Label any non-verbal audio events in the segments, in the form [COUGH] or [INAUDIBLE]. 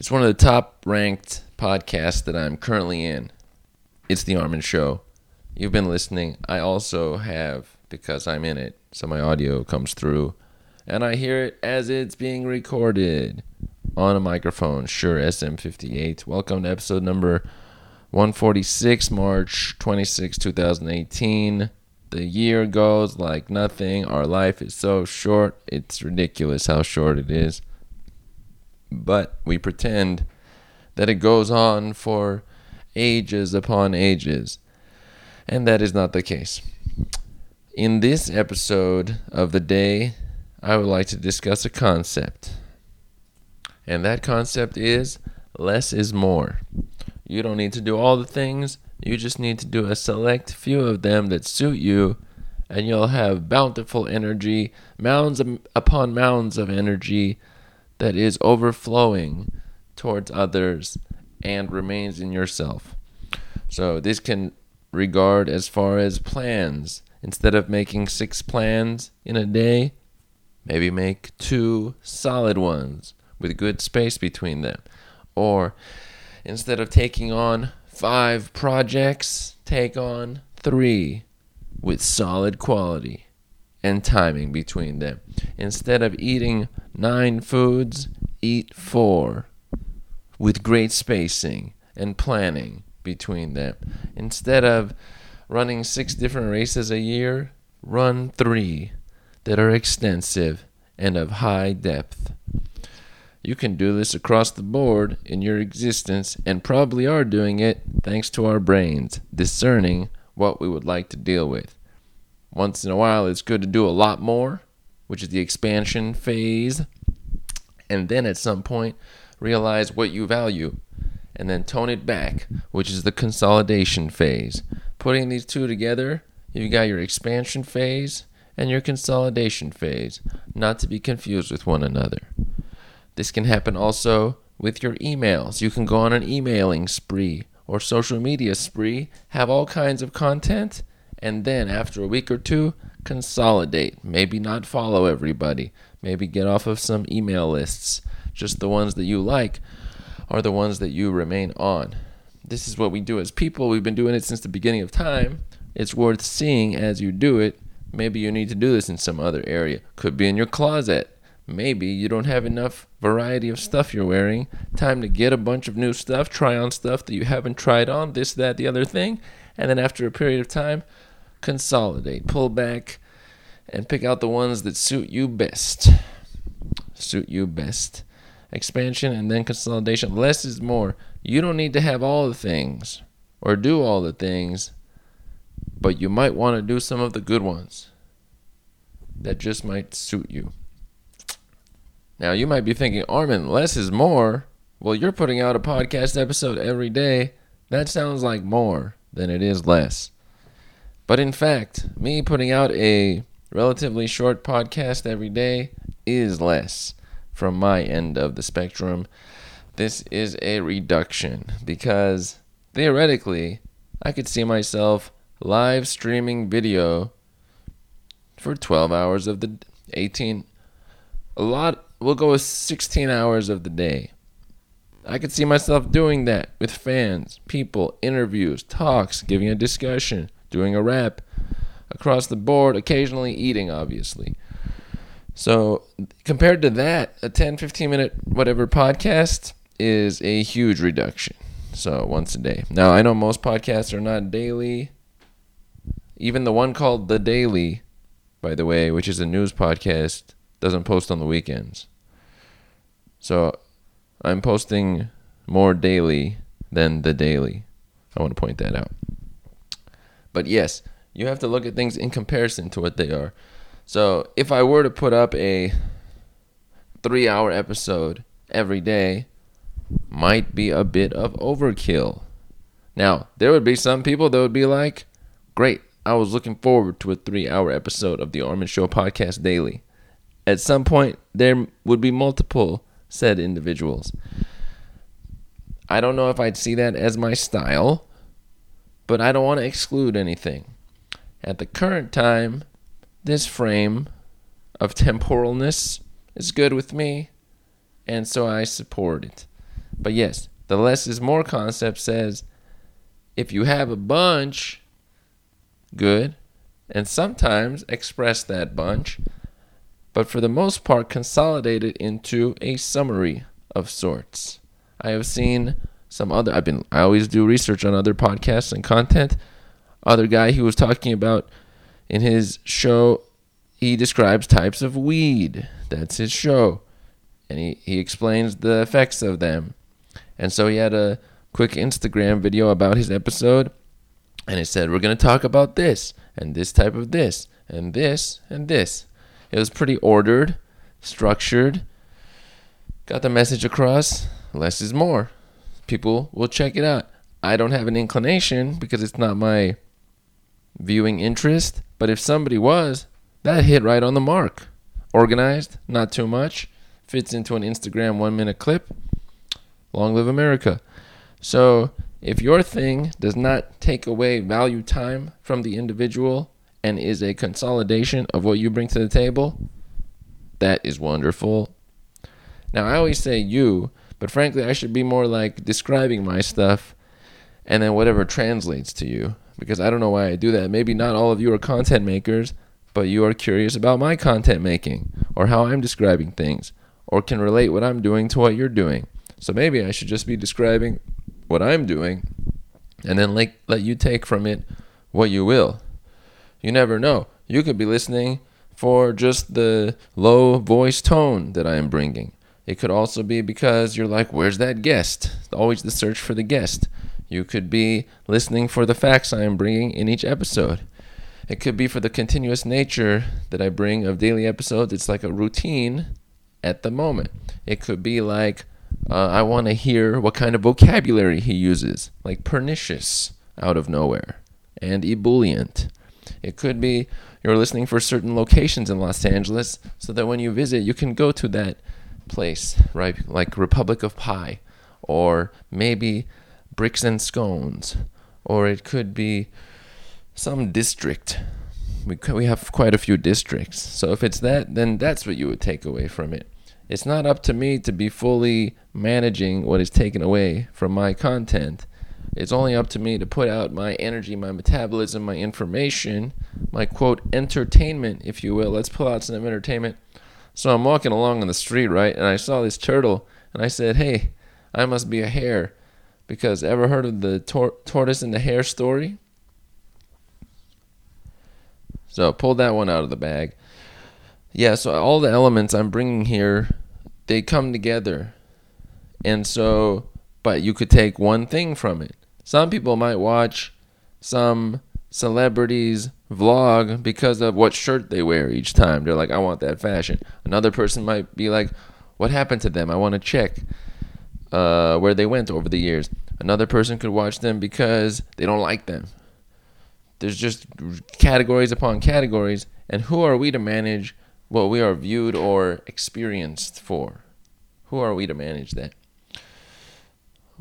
It's one of the top ranked podcasts that I'm currently in. It's The Armin Show. You've been listening. I also have, because I'm in it, so my audio comes through. And I hear it as it's being recorded on a microphone. Shure SM58. Welcome to episode number 146, March 26, 2018. The year goes like nothing. Our life is so short. It's ridiculous how short it is but we pretend that it goes on for ages upon ages. And that is not the case. In this episode of the day, I would like to discuss a concept. And that concept is less is more. You don't need to do all the things, you just need to do a select few of them that suit you, and you'll have bountiful energy, mounds upon mounds of energy that is overflowing towards others and remains in yourself. So this can regard as far as plans. Instead of making six plans in a day, maybe make two solid ones with good space between them. Or instead of taking on five projects, take on three with solid quality and timing between them. Instead of eating nine foods, eat four with great spacing and planning between them. Instead of running six different races a year, run three that are extensive and of high depth. You can do this across the board in your existence and probably are doing it thanks to our brains discerning what we would like to deal with. Once in a while, it's good to do a lot more, which is the expansion phase. And then at some point, realize what you value and then tone it back, which is the consolidation phase. Putting these two together, you've got your expansion phase and your consolidation phase, not to be confused with one another. This can happen also with your emails. You can go on an emailing spree or social media spree, have all kinds of content, and then after a week or two, consolidate. Maybe not follow everybody. Maybe get off of some email lists. Just the ones that you like are the ones that you remain on. This is what we do as people. We've been doing it since the beginning of time. It's worth seeing as you do it. Maybe you need to do this in some other area. Could be in your closet. Maybe you don't have enough variety of stuff you're wearing. Time to get a bunch of new stuff, try on stuff that you haven't tried on, this, that, the other thing. And then after a period of time, consolidate, pull back, and pick out the ones that suit you best. Suit you best. Expansion and then consolidation. Less is more. You don't need to have all the things or do all the things, but you might want to do some of the good ones that just might suit you. Now, you might be thinking, Armin, less is more. Well, you're putting out a podcast episode every day. That sounds like more than it is less. But in fact, me putting out a relatively short podcast every day is less from my end of the spectrum. This is a reduction because theoretically, I could see myself live streaming video for 12 hours of the 18 a lot we'll go with 16 hours of the day. I could see myself doing that with fans, people, interviews, talks, giving a discussion, doing a rap across the board, occasionally eating, obviously. So, compared to that, a 10, 15 minute whatever podcast is a huge reduction. So, once a day. Now, I know most podcasts are not daily. Even the one called The Daily, by the way, which is a news podcast, doesn't post on the weekends. So, I'm posting more daily than The Daily. I want to point that out. But yes, you have to look at things in comparison to what they are. So if I were to put up a three hour episode every day, might be a bit of overkill. Now, there would be some people that would be like, great, I was looking forward to a three hour episode of the Armin Show podcast daily. At some point, there would be multiple said individuals. I don't know if I'd see that as my style but I don't want to exclude anything. At the current time, this frame of temporalness is good with me, and so I support it. But yes, the less is more concept says if you have a bunch, good, and sometimes express that bunch, but for the most part, consolidate it into a summary of sorts. I have seen some other, I've been, I always do research on other podcasts and content. Other guy he was talking about in his show, he describes types of weed. That's his show. And he, he explains the effects of them. And so he had a quick Instagram video about his episode. And he said, We're going to talk about this, and this type of this, and this, and this. It was pretty ordered, structured. Got the message across. Less is more. People will check it out. I don't have an inclination because it's not my viewing interest. But if somebody was, that hit right on the mark. Organized, not too much. Fits into an Instagram one minute clip. Long live America. So if your thing does not take away value time from the individual and is a consolidation of what you bring to the table, that is wonderful. Now, I always say you, but frankly, I should be more like describing my stuff and then whatever translates to you because I don't know why I do that. Maybe not all of you are content makers, but you are curious about my content making or how I'm describing things or can relate what I'm doing to what you're doing. So maybe I should just be describing what I'm doing and then like let you take from it what you will. You never know. You could be listening for just the low voice tone that I am bringing. It could also be because you're like, where's that guest? Always the search for the guest. You could be listening for the facts I am bringing in each episode. It could be for the continuous nature that I bring of daily episodes. It's like a routine at the moment. It could be like, uh, I want to hear what kind of vocabulary he uses, like pernicious out of nowhere and ebullient. It could be you're listening for certain locations in Los Angeles so that when you visit, you can go to that place, right? Like Republic of Pie, or maybe Bricks and Scones, or it could be some district. We, we have quite a few districts. So if it's that, then that's what you would take away from it. It's not up to me to be fully managing what is taken away from my content. It's only up to me to put out my energy, my metabolism, my information, my quote, entertainment, if you will. Let's pull out some entertainment. So I'm walking along on the street, right? And I saw this turtle, and I said, hey, I must be a hare. Because ever heard of the tor- tortoise and the hare story? So pull that one out of the bag. Yeah, so all the elements I'm bringing here, they come together. And so, but you could take one thing from it. Some people might watch some celebrities vlog because of what shirt they wear each time. They're like, I want that fashion. Another person might be like, What happened to them? I want to check uh, where they went over the years. Another person could watch them because they don't like them. There's just categories upon categories. And who are we to manage what we are viewed or experienced for? Who are we to manage that?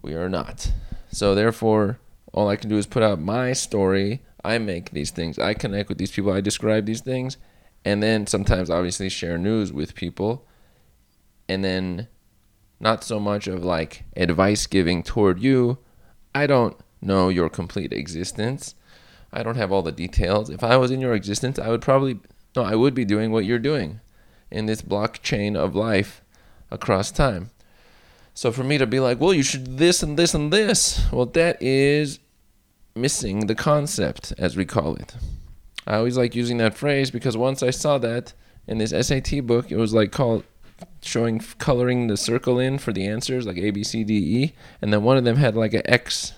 We are not. So therefore, all I can do is put out my story. I make these things. I connect with these people. I describe these things. And then sometimes, obviously, share news with people. And then, not so much of like advice giving toward you. I don't know your complete existence. I don't have all the details. If I was in your existence, I would probably, no, I would be doing what you're doing in this blockchain of life across time. So for me to be like, well, you should this and this and this, well, that is missing the concept, as we call it. I always like using that phrase because once I saw that in this SAT book, it was like called showing coloring the circle in for the answers, like A, B, C, D, E, and then one of them had like an X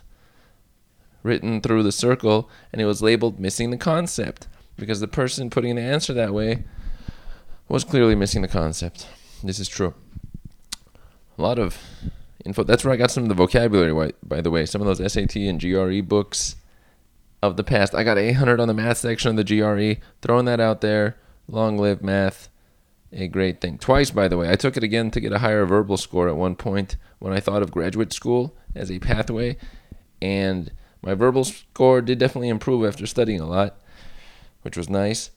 written through the circle, and it was labeled missing the concept because the person putting the answer that way was clearly missing the concept. This is true a lot of info. That's where I got some of the vocabulary, by the way. Some of those SAT and GRE books of the past. I got 800 on the math section of the GRE. Throwing that out there. Long live math. A great thing. Twice, by the way. I took it again to get a higher verbal score at one point when I thought of graduate school as a pathway. And my verbal score did definitely improve after studying a lot, which was nice.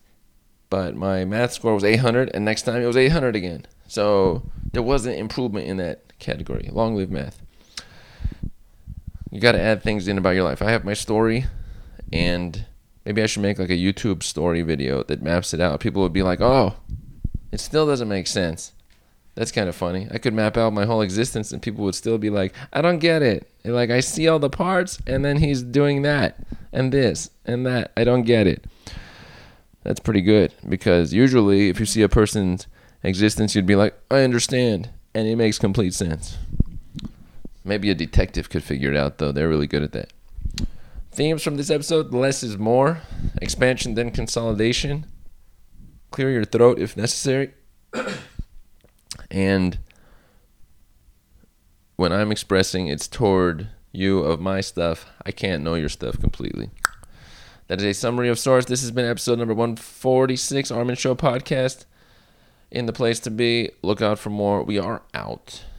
But my math score was 800, and next time it was 800 again. So there was an improvement in that category. Long live math. You got to add things in about your life. I have my story, and maybe I should make like a YouTube story video that maps it out. People would be like, oh, it still doesn't make sense. That's kind of funny. I could map out my whole existence and people would still be like, I don't get it. And like, I see all the parts and then he's doing that and this and that. I don't get it. That's pretty good because usually if you see a person's existence, you'd be like, I understand. And it makes complete sense. Maybe a detective could figure it out though. They're really good at that. Themes from this episode less is more, expansion then consolidation, clear your throat if necessary. [COUGHS] and when I'm expressing, it's toward you of my stuff. I can't know your stuff completely. That is a summary of sorts. This has been episode number 146, Armin Show podcast. In the place to be. Look out for more. We are out.